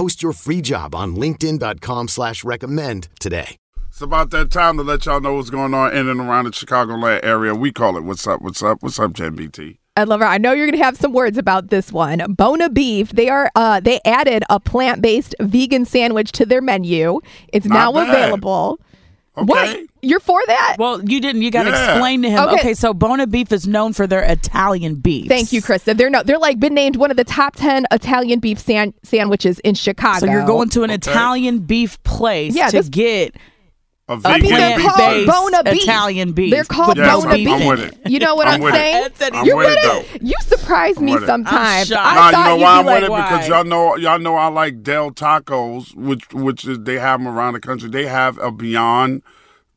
Post your free job on LinkedIn.com slash recommend today. It's about that time to let y'all know what's going on in and around the Chicagoland area. We call it What's Up, What's Up, What's Up, Jen BT. Ed Lover, I know you're going to have some words about this one. Buona Beef, they are uh, they added a plant-based vegan sandwich to their menu. It's Not now bad. available. Okay. What? You're for that? Well, you didn't. You got to Yeah. explain to him. Okay. Okay. so Buona Beef is known for their Italian beef. Thank you, Krista. They're no, they're like been named one of the top ten Italian beef san- sandwiches in Chicago. So you're going to an Okay. Italian beef place Yeah, to this- get A I vegan mean, they're beef called sandwich. Buona Beef. Italian beef. They're called Yes, Buona I'm- Beef. I'm with it. You know what I'm I'm, with it. saying? Ed I'm You're with it, gonna- though. You surprise I'm me with it. sometimes. shocked. I Nah, you thought know you'd why I'm like, with it because y'all know y'all know I like Del Tacos, which which is they have them around the country. They have a Beyond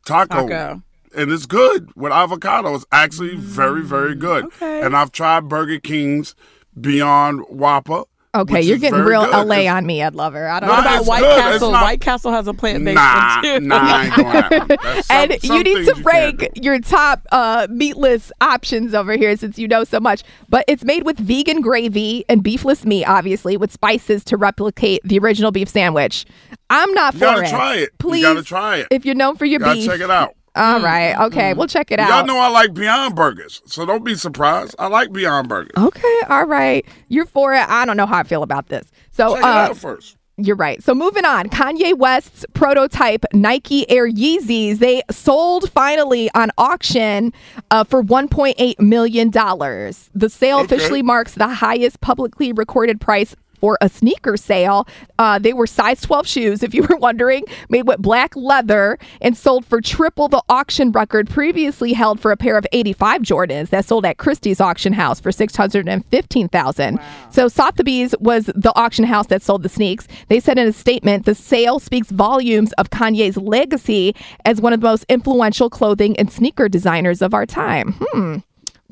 Taco, Taco. and it's good with avocado. It's actually very very mm, good. Okay. And I've tried Burger King's Beyond Whopper. Okay, which you're getting real good. LA on me, Ed Lover. I don't know about White good. Castle? not- White Castle has a plant based Nah, one too. nah, ain't gonna some- and some you need to you rank your top uh, meatless options over here since you know so much. But it's made with vegan gravy and beefless meat, obviously, with spices to replicate the original beef sandwich. I'm not You for gotta it. try it. Please, You gotta try it. If you're known for your You gotta beef, check it out. All right, okay, we'll check it out. Y'all know I like Beyond Burgers, so don't be surprised. I like Beyond Burgers. Okay, all right. You're for it. I don't know how I feel about this. So, Check it uh, out first. You're right. So moving on, Kanye West's prototype Nike Air Yeezys they sold finally on auction uh, for 1.8 million dollars. The sale Okay. officially marks the highest publicly recorded price. For a sneaker sale, uh, they were size 12 shoes, if you were wondering, made with black leather and sold for triple the auction record previously held for a pair of 85 Jordans that sold at Christie's auction house for 615000 So Sotheby's was the auction house that sold the sneaks. They said in a statement, the sale speaks volumes of Kanye's legacy as one of the most influential clothing and sneaker designers of our time. Hmm.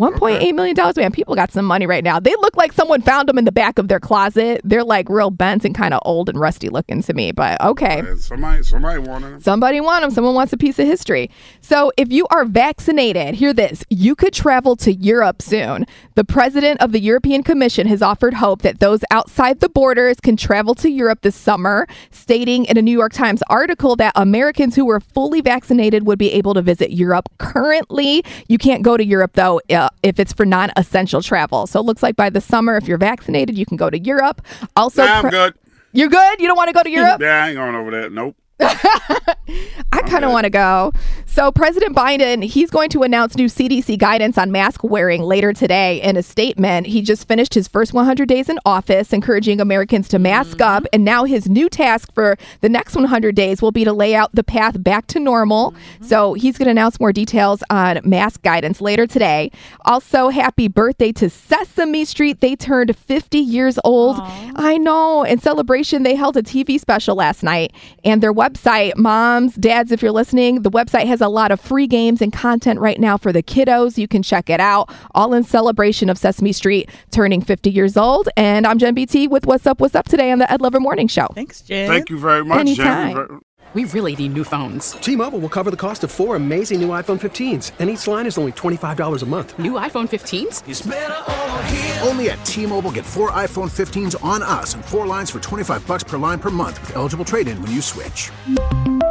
$1.8 million, man. People got some money right now. They look like someone found them in the back of their closet. They're like real bent and kind of old and rusty looking to me, but okay. And somebody, somebody wanted them. Somebody want them. Someone wants a piece of history. So if you are vaccinated, hear this: you could travel to Europe soon. The president of the European Commission has offered hope that those outside the borders can travel to Europe this summer, stating in a New York Times article that Americans who were fully vaccinated would be able to visit Europe. Currently, you can't go to Europe though uh, if it's for non-essential travel. So it looks like by the summer, if you're vaccinated, you can go to Europe. Also, Nah, I'm pre- good. you're good. You don't want to go to Europe. Yeah, I ain't going over there. Nope. I kind of want to go. So, President Biden, he's going to announce new CDC guidance on mask wearing later today in a statement. He just finished his first 100 days in office, encouraging Americans to mask mm-hmm. up. And now his new task for the next 100 days will be to lay out the path back to normal. Mm-hmm. So, he's going to announce more details on mask guidance later today. Also, happy birthday to Sesame Street. They turned 50 years old. I know. In celebration, they held a TV special last night, and their website, moms, dads, if you're listening, the website has a lot of free games and content right now for the kiddos. You can check it out, all in celebration of Sesame Street turning 50 years old. And I'm Jen BT with What's Up, What's Up today on the Ed Lover Morning Show. Thanks, Jen. Thank you very much, Anytime. Jen. We really need new phones. T-Mobile will cover the cost of four amazing new iPhone 15s, and each line is only $25 a month. New iPhone 15s? Only at T-Mobile get four iPhone 15s on us and four lines for 25 bucks per line per month with eligible trade-in when you switch.